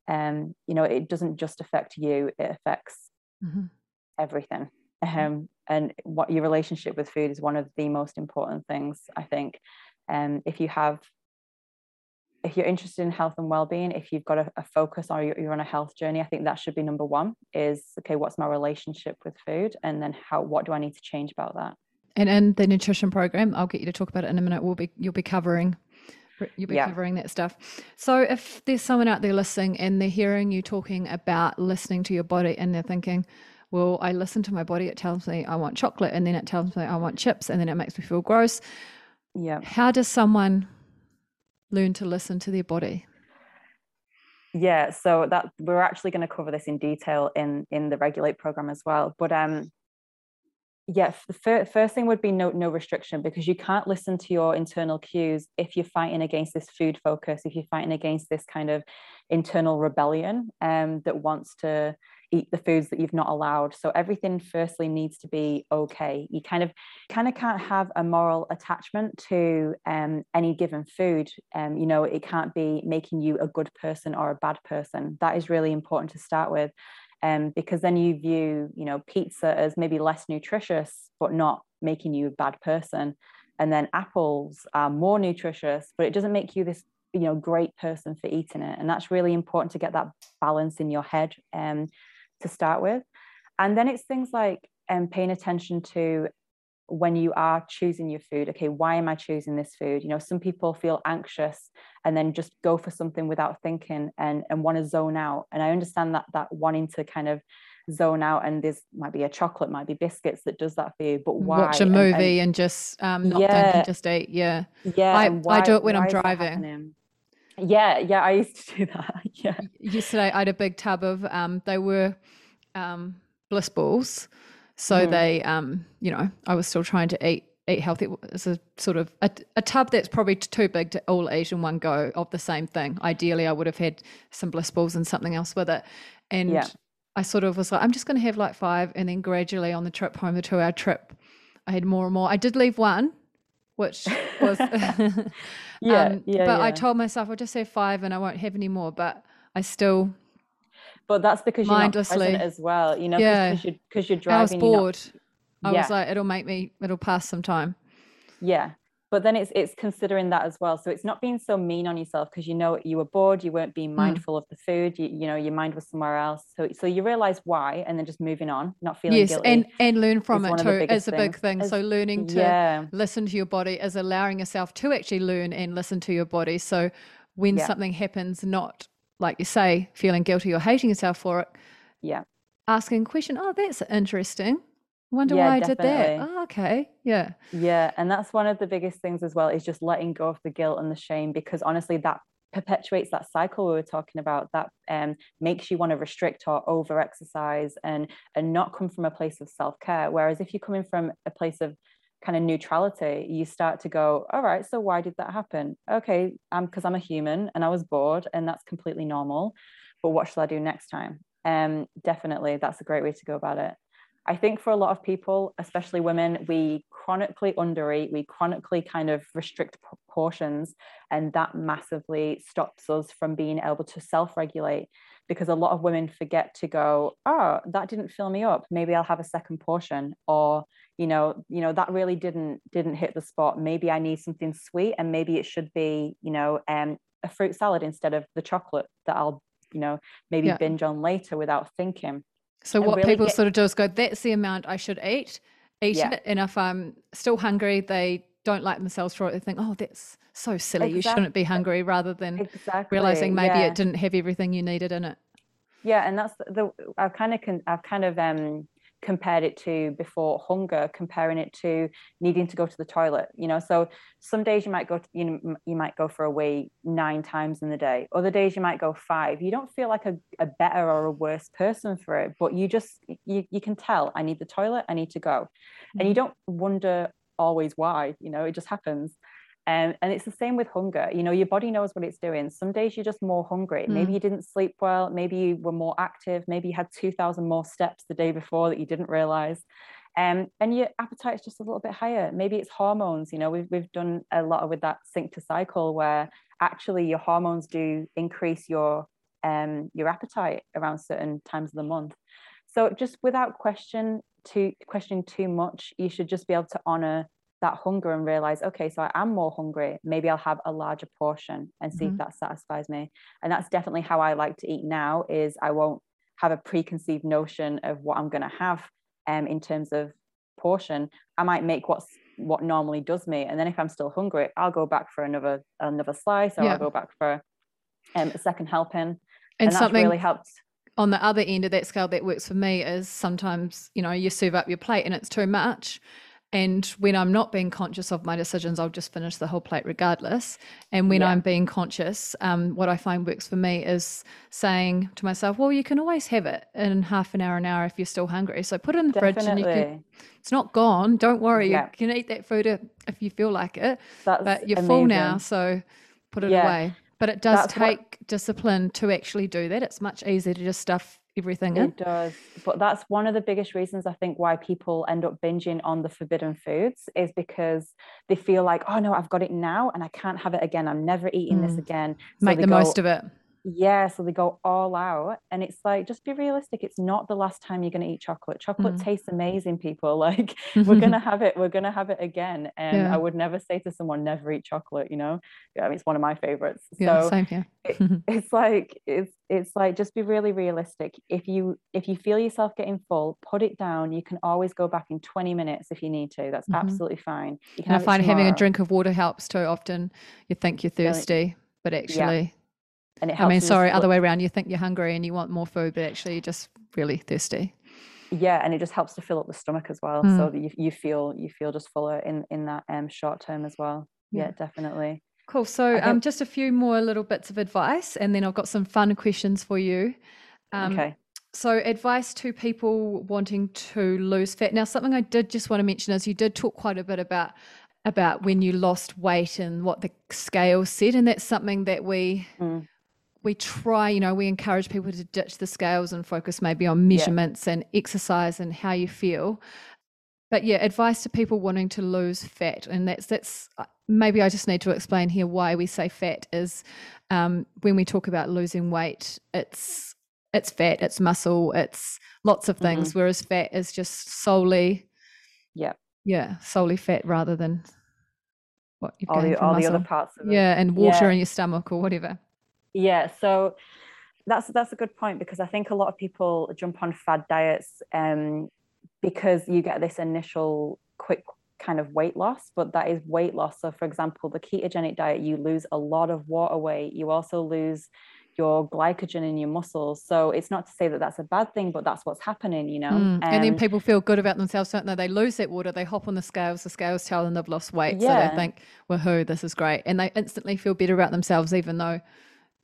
um you know it doesn't just affect you it affects mm-hmm. everything um, and what your relationship with food is one of the most important things i think. And um, if you have if you're interested in health and well-being if you've got a, a focus or you're, you're on a health journey i think that should be number one is okay what's my relationship with food? And then how what do i need to change about that? And in the nutrition program i'll get you to talk about it in a minute we'll be you'll be covering you'll be yeah. covering that stuff. So if there's someone out there listening and they're hearing you talking about listening to your body and they're thinking well, I listen to my body. It tells me I want chocolate, and then it tells me I want chips, and then it makes me feel gross. Yeah. How does someone learn to listen to their body? Yeah, so that we're actually going to cover this in detail in in the regulate program as well. But um, yeah, the fir- first thing would be no no restriction because you can't listen to your internal cues if you're fighting against this food focus, if you're fighting against this kind of internal rebellion um, that wants to eat the foods that you've not allowed. So everything firstly needs to be okay. You kind of kind of can't have a moral attachment to um, any given food. Um, you know, it can't be making you a good person or a bad person. That is really important to start with. Um, because then you view, you know, pizza as maybe less nutritious, but not making you a bad person. And then apples are more nutritious, but it doesn't make you this you know great person for eating it and that's really important to get that balance in your head um, to start with. And then it's things like um, paying attention to when you are choosing your food. Okay why am i choosing this food? You know some people feel anxious and then just go for something without thinking and and want to zone out. And i understand that that wanting to kind of zone out and there's might be a chocolate might be biscuits that does that for you but why? Watch a movie and, and, and just um not yeah, thinking just eat yeah. Yeah i, why, I do it when i'm driving yeah yeah i used to do that yeah yesterday i had a big tub of um they were um, bliss balls. So mm. they, um, you know, I was still trying to eat eat healthy. It's a sort of a, a, tub that's probably too big to all eat in one go of the same thing. Ideally, I would have had some bliss balls and something else with it. And yeah. I sort of was like, I'm just going to have like five, and then gradually on the trip home, the two hour trip, I had more and more. I did leave one, which was yeah, um, yeah. But yeah. I told myself I'll just have five, and I won't have any more. But I still but that's because you're mindlessly not as well you know yeah because you're, cause you're driving i was bored not, i was like it'll make me it'll pass some time yeah but then it's it's considering that as well so it's not being so mean on yourself because you know you were bored you weren't being mm. mindful mm. of the food you, you know your mind was somewhere else so so you realize why and then just moving on not feeling yes guilty and and learn from it too is a big thing as, so learning to yeah. listen to your body is allowing yourself to actually learn and listen to your body so when yeah. something happens not like you say, feeling guilty or hating yourself for it. Yeah. Asking a question, oh, that's interesting. Wonder yeah, why I definitely. did that. Oh, okay. Yeah. Yeah. And that's one of the biggest things as well is just letting go of the guilt and the shame because honestly, that perpetuates that cycle we were talking about that um, makes you want to restrict or over exercise and and not come from a place of self-care whereas if you're coming from a place of kind of neutrality, you start to go, all right, so why did that happen? Okay, um, because I'm a human and I was bored, and that's completely normal. But what shall I do next time? Um, definitely, that's a great way to go about it. I think for a lot of people, especially women, we chronically undereat, we chronically kind of restrict portions, and that massively stops us from being able to self regulate because a lot of women forget to go, oh, that didn't fill me up. Maybe I'll have a second portion, or you know you know that really didn't didn't hit the spot maybe i need something sweet and maybe it should be you know um, a fruit salad instead of the chocolate that i'll you know maybe yeah. binge on later without thinking so what really people get... sort of do is go that's the amount i should eat eat yeah. it and if i'm still hungry they don't like themselves for it they think oh that's so silly exactly. you shouldn't be hungry rather than exactly. realizing maybe yeah. it didn't have everything you needed in it yeah and that's the, i've kind of i've kind of um compared it to before hunger comparing it to needing to go to the toilet you know? So some days you might go to, you know you might go for a wee nine times in the day. Other days you might go five. You don't feel like a, a better or a worse person for it but you just you, you can tell i need the toilet i need to go. Mm-hmm. and you mm-hmm. don't wonder always why you know? It just happens um, and it's the same with hunger. You know, your body knows what it's doing. Some days you're just more hungry. Mm. Maybe you didn't sleep well. Maybe you were more active. Maybe you had 2,000 more steps the day before that you didn't realize. Um, and your appetite is just a little bit higher. Maybe it's hormones. You know, we've, we've done a lot with that sync to cycle where actually your hormones do increase your um, your appetite around certain times of the month. So just without question to questioning too much, you should just be able to honor that hunger and realize okay so i am more hungry. Maybe i'll have a larger portion and see mm-hmm. if that satisfies me. And that's definitely how i like to eat now is i won't have a preconceived notion of what i'm going to have um, in terms of portion. I might make what's what normally does me and then if i'm still hungry i'll go back for another another slice or yeah. i'll go back for um, a second helping. And, and something really helped. on the other end of that scale that works for me is sometimes you know you serve up your plate and it's too much And when I'm not being conscious of my decisions, I'll just finish the whole plate regardless. And when yeah. I'm being conscious, um, what I find works for me is saying to myself, well, you can always have it in half an hour, an hour if you're still hungry. So put it in the Definitely. fridge and you can, it's not gone. Don't worry. Yeah. You can eat that food if you feel like it. That's but you're amazing. full now. So put it yeah. away. But it does That's take what... discipline to actually do that. It's much easier to just stuff everything it does but that's one of the biggest reasons i think why people end up binging on the forbidden foods is because they feel like oh no i've got it now and i can't have it again. I'm never eating mm. this again. So make the go, most of it yeah so they go all out and it's like just be realistic it's not the last time you're going to eat chocolate chocolate mm. tastes amazing people like we're going to have it we're going to have it again and yeah. i would never say to someone never eat chocolate you know yeah, I mean, it's one of my favorites yeah, so same here. it, it's like it's it's like just be really realistic if you if you feel yourself getting full put it down you can always go back in 20 minutes if you need to that's mm-hmm. absolutely fine you can and i find having a drink of water helps too often you think you're thirsty but actually and it helps. I mean, sorry, other way around. You think you're hungry and you want more food, but actually you're just really thirsty. Yeah, and it just helps to fill up the stomach as well, mm. so that you, you feel you feel just fuller in in that um short term as well. Yeah, yeah definitely. Cool. So, um, just a few more little bits of advice, and then I've got some fun questions for you. Um, okay. So, advice to people wanting to lose fat. Now, something I did just want to mention is you did talk quite a bit about about when you lost weight and what the scale said, and that's something that we mm we try, you know, we encourage people to ditch the scales and focus maybe on measurements yeah. and exercise and how you feel. But yeah, advice to people wanting to lose fat, and that's that's uh, maybe I just need to explain here why we say fat is um, when we talk about losing weight, it's it's fat, it's muscle, it's lots of things, mm-hmm. whereas fat is just solely, yeah, yeah, solely fat rather than what you've all the all muscle. the other parts of it. Yeah, and water yeah. in your stomach or whatever. Yeah, so that's that's a good point because I think a lot of people jump on fad diets um, because you get this initial quick kind of weight loss, but that is weight loss. So, for example, the ketogenic diet, you lose a lot of water weight. You also lose your glycogen in your muscles. So it's not to say that that's a bad thing, but that's what's happening, you know. Mm. Um, and then people feel good about themselves, don't they? They lose that water, they hop on the scales, the scales tell them they've lost weight. Yeah. So they think, woohoo, this is great. And they instantly feel better about themselves, even though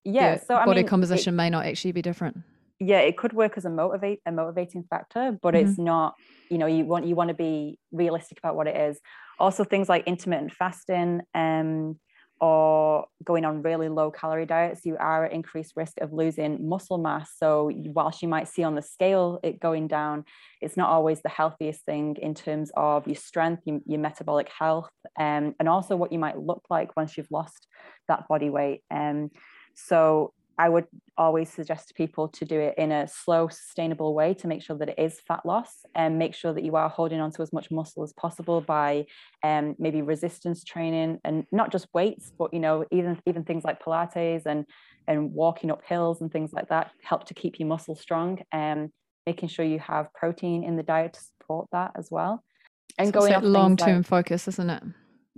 yeah so I body mean, composition it, may not actually be different yeah it could work as a motivate a motivating factor but mm-hmm. it's not you know you want you want to be realistic about what it is also things like intermittent fasting um or going on really low calorie diets, you are at increased risk of losing muscle mass. So, whilst you might see on the scale it going down, it's not always the healthiest thing in terms of your strength, your, your metabolic health, um, and also what you might look like once you've lost that body weight. Um, so I would always suggest to people to do it in a slow, sustainable way to make sure that it is fat loss and make sure that you are holding on to as much muscle as possible by um, maybe resistance training and not just weights, but you know even even things like Pilates and and walking up hills and things like that help to keep your muscle strong and um, making sure you have protein in the diet to support that as well. And so going long term like, focus, isn't it?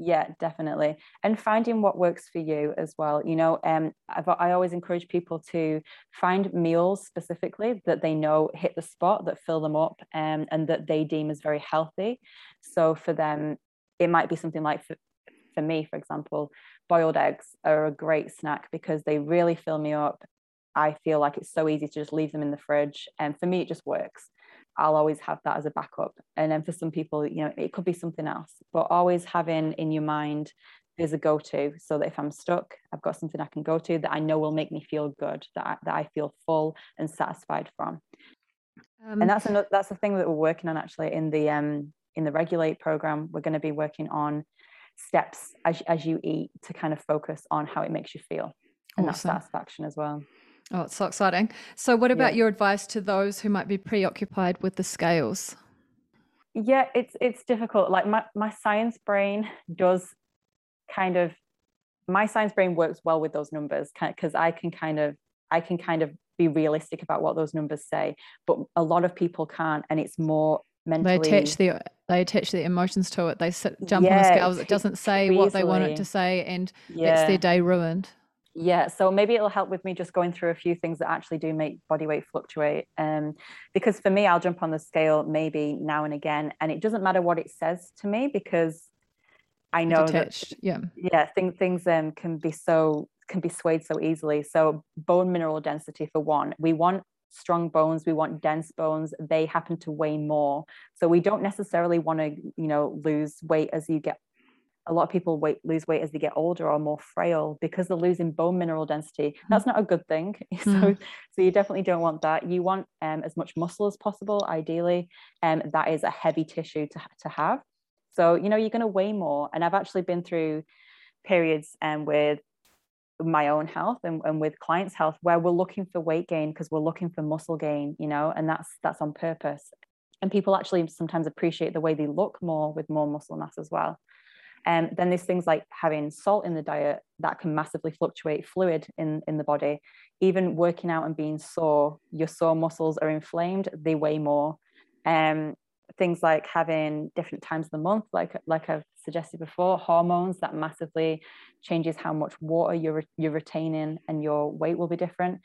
Yeah definitely. And finding what works for you as well you know um I've, i always encourage people to find meals specifically that they know hit the spot that fill them up um, and that they deem as very healthy. So for them it might be something like for, for me for example boiled eggs are a great snack because they really fill me up. I feel like it's so easy to just leave them in the fridge and for me it just works I'll always have that as a backup. And then for some people, you know, it could be something else, but always having in your mind there's a go-to so that if I'm stuck, I've got something I can go to that I know will make me feel good, that I, that I feel full and satisfied from. Um, and that's another, that's the thing that we're working on actually in the um, in the regulate program. We're going to be working on steps as, as you eat to kind of focus on how it makes you feel and awesome. that satisfaction as well. Oh, it's so exciting. So, what about yeah. your advice to those who might be preoccupied with the scales? Yeah, it's it's difficult. Like my my science brain does kind of my science brain works well with those numbers because I can kind of I can kind of be realistic about what those numbers say, but a lot of people can't, and it's more mentally. They attach the they attach their emotions to it. They sit, jump yeah, on the scales. It doesn't say what they want it to say, and yeah. that's their day ruined Yeah, so maybe it'll help with me just going through a few things that actually do make body weight fluctuate. Um, because for me, I'll jump on the scale maybe now and again, and it doesn't matter what it says to me because I know Detached. that yeah, yeah, things things um can be so can be swayed so easily. So bone mineral density for one, we want strong bones, we want dense bones. They happen to weigh more, so we don't necessarily want to you know lose weight as you get a lot of people weight, lose weight as they get older or more frail because they're losing bone mineral density. That's not a good thing. So, Mm. so you definitely don't want that. You want um, as much muscle as possible, ideally. Um, that is a heavy tissue to, to have. So, you know, you're going to weigh more. And I've actually been through periods um, with my own health and, and with clients' health where we're looking for weight gain because we're looking for muscle gain, you know, and that's that's on purpose. And people actually sometimes appreciate the way they look more with more muscle mass as well. And um, then there's things like having salt in the diet that can massively fluctuate fluid in, in the body. Even working out and being sore, your sore muscles are inflamed, they weigh more. Um, things like having different times of the month, like like I've suggested before, hormones that massively changes how much water you're you're retaining, and your weight will be different.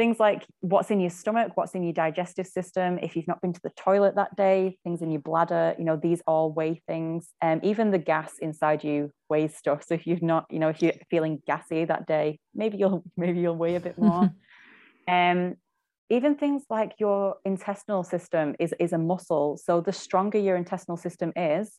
Things like what's in your stomach, what's in your digestive system, if you've not been to the toilet that day, things in your bladder, you know, these all weigh things. And um, even the gas inside you weighs stuff. So if you've not, you know, if you're feeling gassy that day, maybe you'll maybe you'll weigh a bit more. um, even things like your intestinal system is is a muscle. So the stronger your intestinal system is,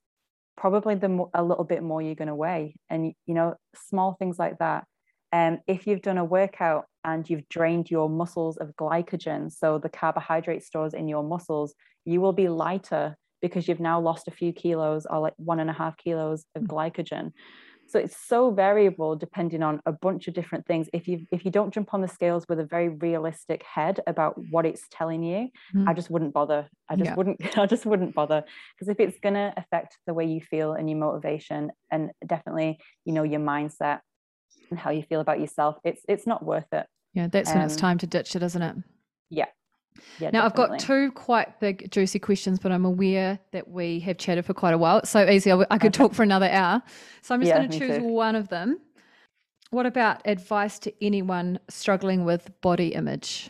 probably the mo- a little bit more you're going to weigh. And you know, small things like that. Um, if you've done a workout and you've drained your muscles of glycogen, so the carbohydrate stores in your muscles, you will be lighter because you've now lost a few kilos or like one and a half kilos of glycogen. So it's so variable depending on a bunch of different things. If you if you don't jump on the scales with a very realistic head about what it's telling you, mm. I just wouldn't bother. I just yeah. wouldn't I just wouldn't bother because if it's going to affect the way you feel and your motivation and definitely, you know, your mindset and how you feel about yourself, it's it's not worth it. Yeah, that's um, when it's time to ditch it, isn't it? Yeah. Yeah, now, definitely. I've got two quite big, juicy questions, but I'm aware that we have chatted for quite a while. It's so easy. I, could talk for another hour. So I'm just yeah, going to choose too. one of them. What about advice to anyone struggling with body image?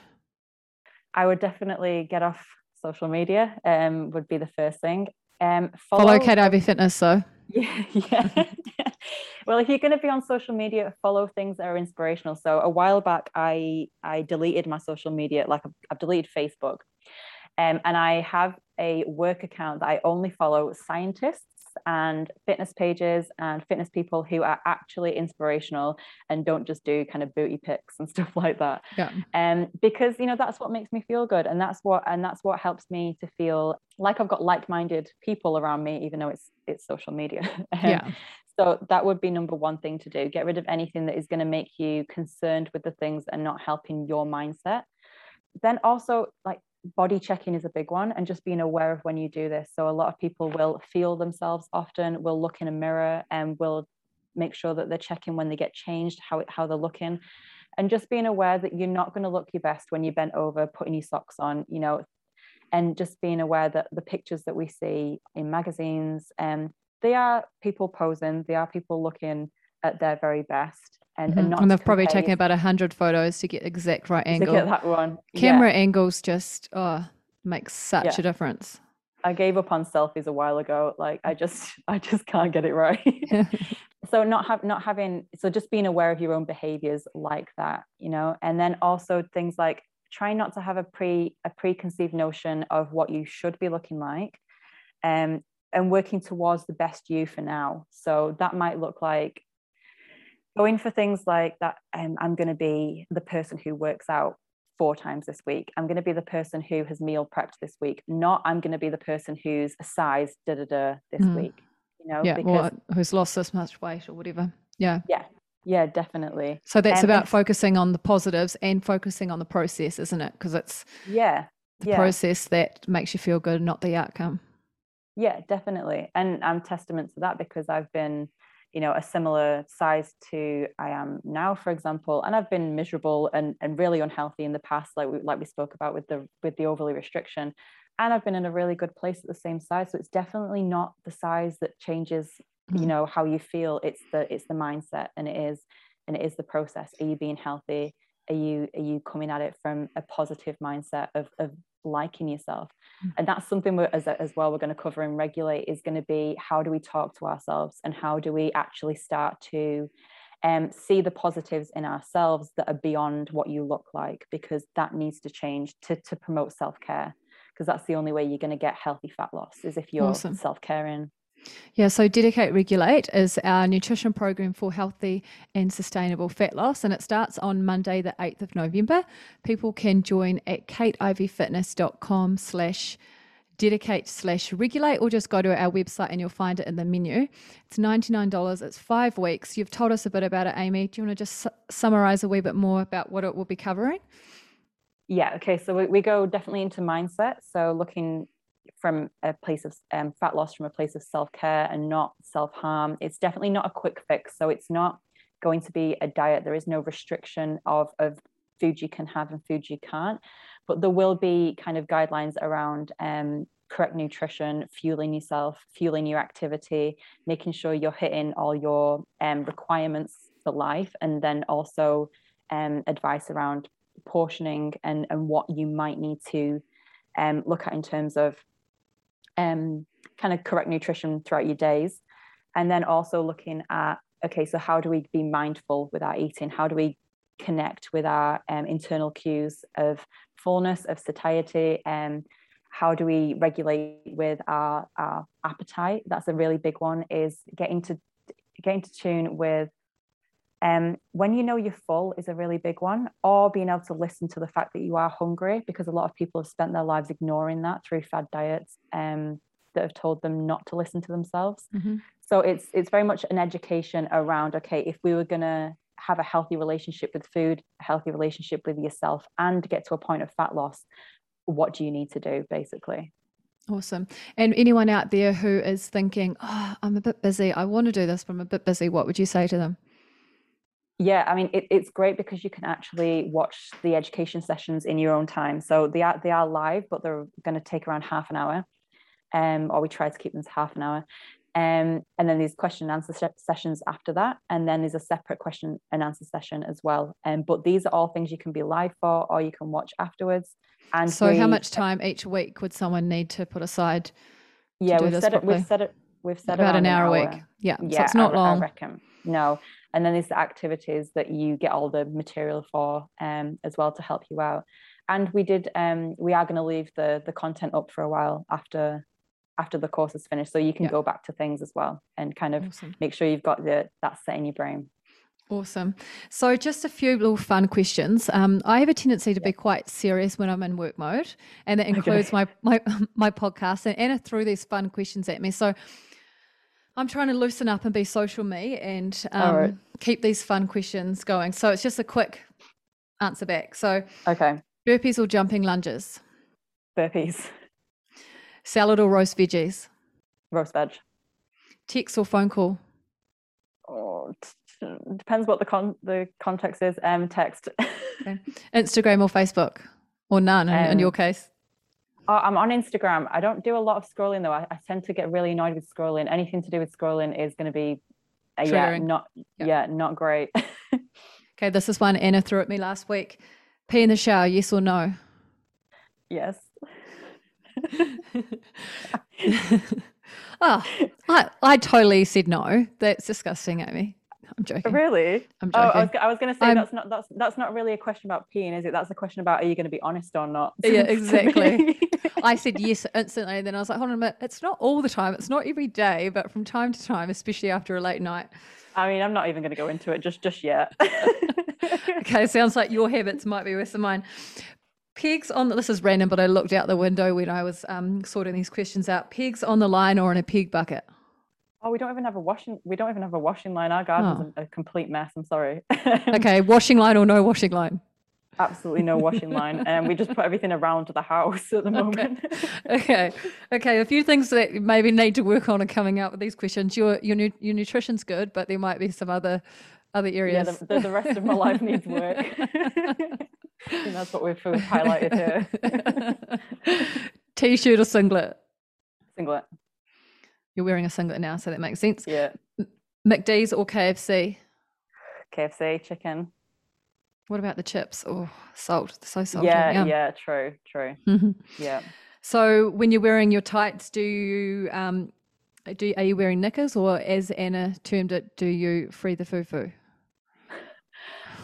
I would definitely get off social media, um, would be the first thing. Um, follow, follow Kate Ivey Fitness, though. Yeah, well, if you're going to be on social media, follow things that are inspirational. So a while back, I I deleted my social media, like I've, I've deleted Facebook, um, and I have a work account that I only follow scientists and fitness pages and fitness people who are actually inspirational and don't just do kind of booty pics and stuff like that. Yeah. Um, because you know that's what makes me feel good, and that's what and that's what helps me to feel like I've got like-minded people around me, even though it's it's social media. um, yeah. So that would be number one thing to do. Get rid of anything that is going to make you concerned with the things and not helping your mindset. Then also like body checking is a big one and just being aware of when you do this. So a lot of people will feel themselves often, will look in a mirror and will make sure that they're checking when they get changed, how, how they're looking. And just being aware that you're not going to look your best when you're bent over, putting your socks on, you know, and just being aware that the pictures that we see in magazines, um, they are people posing, they are people looking at their very best. And, mm-hmm. and, and they've probably taken about a hundred photos to get exact right angle. To get that one. Camera yeah. angles just oh makes such yeah. a difference. I gave up on selfies a while ago. Like I just I just can't get it right. so not have not having so just being aware of your own behaviors like that, you know, and then also things like try not to have a pre a preconceived notion of what you should be looking like. Um, and working towards the best you for now. So that might look like going for things like that um, i'm going to be the person who works out four times this week. I'm going to be the person who has meal prepped this week not i'm going to be the person who's a size da da da this mm. week you know yeah because, who's lost this much weight or whatever. Yeah. Yeah yeah definitely. So that's about focusing on the positives and focusing on the process isn't it? Because it's yeah the yeah. process that makes you feel good not the outcome. Yeah definitely. And i'm testament to that because i've been you know a similar size to I am now, for example, and I've been miserable and, and really unhealthy in the past, like we like we spoke about with the with the overly restriction, and I've been in a really good place at the same size. So it's definitely not the size that changes, you mm-hmm. know, how you feel. It's the it's the mindset, and it is and it is the process are you being healthy are you are you coming at it from a positive mindset of, of liking yourself mm. and that's something we're, as, as well we're going to cover and regulate is going to be how do we talk to ourselves and how do we actually start to um, see the positives in ourselves that are beyond what you look like because that needs to change to, to promote self-care because that's the only way you're going to get healthy fat loss is if you're awesome. self-caring yeah, so DediKate Regulate is our nutrition program for healthy and sustainable fat loss, and it starts on Monday, the 8th of November. People can join at kateiveyfitness.com slash dedikate slash regulate or just go to our website and you'll find it in the menu. It's $99. It's five weeks. You've told us a bit about it, Amy. Do you want to just su- summarize a wee bit more about what it will be covering? Yeah, okay. So we, we go definitely into mindset. So looking from a place of um, fat loss from a place of self-care and not self-harm. It's definitely not a quick fix. So it's not going to be a diet. There is no restriction of of food you can have and food you can't. But there will be kind of guidelines around um, correct nutrition fueling yourself fueling your activity making sure you're hitting all your um, requirements for life and then also um, advice around portioning and, and what you might need to um, look at in terms of um, kind of correct nutrition throughout your days. And then also looking at, okay, so how do we be mindful with our eating? How do we connect with our um, internal cues of fullness, of satiety? And how do we regulate with our, our appetite? That's a really big one is getting to getting to tune with um, when you know you're full is a really big one, or being able to listen to the fact that you are hungry, because a lot of people have spent their lives ignoring that through fad diets um, that have told them not to listen to themselves. Mm-hmm. So it's it's very much an education around okay, if we were gonna have a healthy relationship with food, a healthy relationship with yourself, and get to a point of fat loss, what do you need to do basically? Awesome. And anyone out there who is thinking, oh, I'm a bit busy, I want to do this, but I'm a bit busy, what would you say to them? Yeah i mean it, it's great because you can actually watch the education sessions in your own time. So they are they are live but they're going to take around half an hour um, or we try to keep them to half an hour. Um, and then there's question and answer sessions after that and then there's a separate question and answer session as well. Um, but these are all things you can be live for or you can watch afterwards. And so we, how much time each week would someone need to put aside yeah we've set, it, we've set it we've set it about an hour, an hour, a week. Yeah, yeah so it's not I, long. I reckon. No and then there's the activities that you get all the material for um, as well to help you out and we did um, we are going to leave the the content up for a while after after the course is finished so you can yeah. go back to things as well and kind of awesome. make sure you've got the that set in your brain Awesome. So, just a few little fun questions. Um, I have a tendency to be quite serious when I'm in work mode, and that includes okay. my my my podcast. And Anna threw these fun questions at me. So, I'm trying to loosen up and be social me and um, right. keep these fun questions going. So it's just a quick answer back. So, okay. Burpees or jumping lunges? Burpees. Salad or roast veggies? Roast veg. Text or phone call? Oh, t- depends what the con- the context is. Um, text. okay. Instagram or Facebook, or none in, um, in your case? Oh, I'm on Instagram. I don't do a lot of scrolling though. I, I, tend to get really annoyed with scrolling. Anything to do with scrolling is going to be, uh, yeah, not yep. yeah, not great. okay, this is one Anna threw at me last week. Pee in the shower, yes or no? Yes. oh, I, I totally said no. That's disgusting, Amy. I'm joking. Really? I'm joking. Oh, I was, I was going to say that's not that's that's not really a question about peeing, is it? That's a question about are you going to be honest or not? Yeah, exactly. I said yes instantly, and then I was like, hold on a minute. It's not all the time. It's not every day, but from time to time, especially after a late night. I mean, I'm not even going to go into it just just yet. okay, sounds like your habits might be worse than mine. Pegs on the, this is random, but I looked out the window when I was um, sorting these questions out. Pegs on the line or in a peg bucket? Oh, we don't even have a washing. We don't even have a washing line. Our garden's oh. a, a complete mess. I'm sorry. okay, washing line or no washing line? Absolutely no washing line, and we just put everything around the house at the moment. Okay. okay, okay. A few things that maybe need to work on are coming out with these questions. Your your your nutrition's good, but there might be some other other areas. Yeah, the, the, the rest of my life needs work. and that's what we've highlighted here. T-shirt or singlet? Singlet. You're wearing a singlet now, so that makes sense. Yeah. McD's or KFC? KFC chicken. What about the chips? Oh, salt, so salty. Yeah, yeah, yeah true, true. yeah. So when you're wearing your tights, do you um, do are you wearing knickers or as Anna termed it, do you free the foo foo?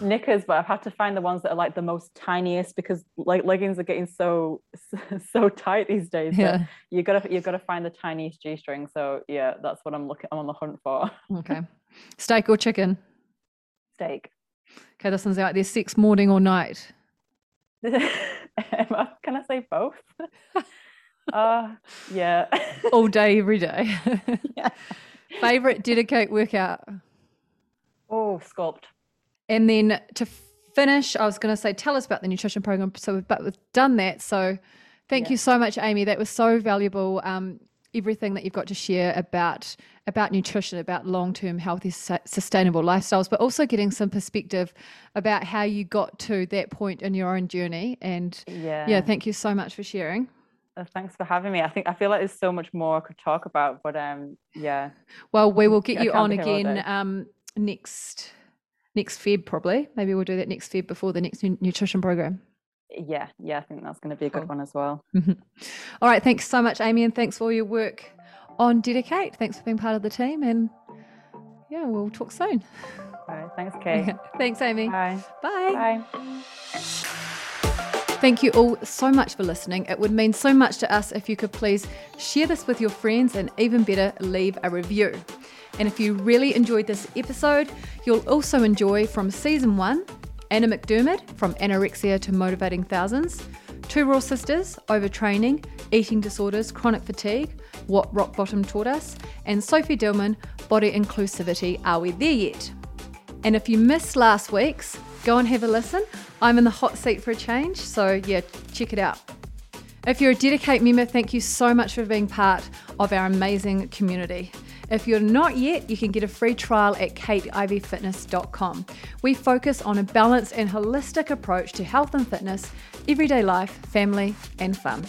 Knickers, but I've had to find the ones that are like the most tiniest because like leggings are getting so so tight these days. Yeah. You gotta you gotta find the tiniest G string. So yeah, that's what I'm looking I'm on the hunt for. Okay. Steak or chicken? Steak. Okay, this one's out there sex morning or night. Can I say both? uh yeah. All day, every day. yeah. Favorite DediKate workout? Oh, sculpt. And then to finish, I was going to say, tell us about the nutrition program. So, but we've done that. So, thank yeah. you so much, Amy. That was so valuable. Um, everything that you've got to share about about nutrition, about long term healthy, sustainable lifestyles, but also getting some perspective about how you got to that point in your own journey. And yeah, yeah thank you so much for sharing. Uh, thanks for having me. I think I feel like there's so much more I could talk about, but um, yeah. Well, we will get you on again um next next Feb probably. Maybe we'll do that next Feb before the next nutrition program. Yeah, yeah, I think that's going to be a good cool. one as well. Mm-hmm. all right, thanks so much, Amy, and thanks for all your work on DediKate. Thanks for being part of the team, and yeah, we'll talk soon. All right, thanks, Kate. thanks, Amy. Bye. Bye. Bye. Thank you all so much for listening. It would mean so much to us if you could please share this with your friends and even better, leave a review. And if you really enjoyed this episode, you'll also enjoy from season one Anna McDermott from Anorexia to Motivating Thousands, Two Raw Sisters, Overtraining, Eating Disorders, Chronic Fatigue, What Rock Bottom Taught Us, and Sophie Dillman, Body Inclusivity Are We There Yet? And if you missed last week's, go and have a listen. I'm in the hot seat for a change, so yeah, check it out. If you're a DediKate member, thank you so much for being part of our amazing community. If you're not yet, you can get a free trial at kateiveyfitness.com. We focus on a balanced and holistic approach to health and fitness, everyday life, family, and fun.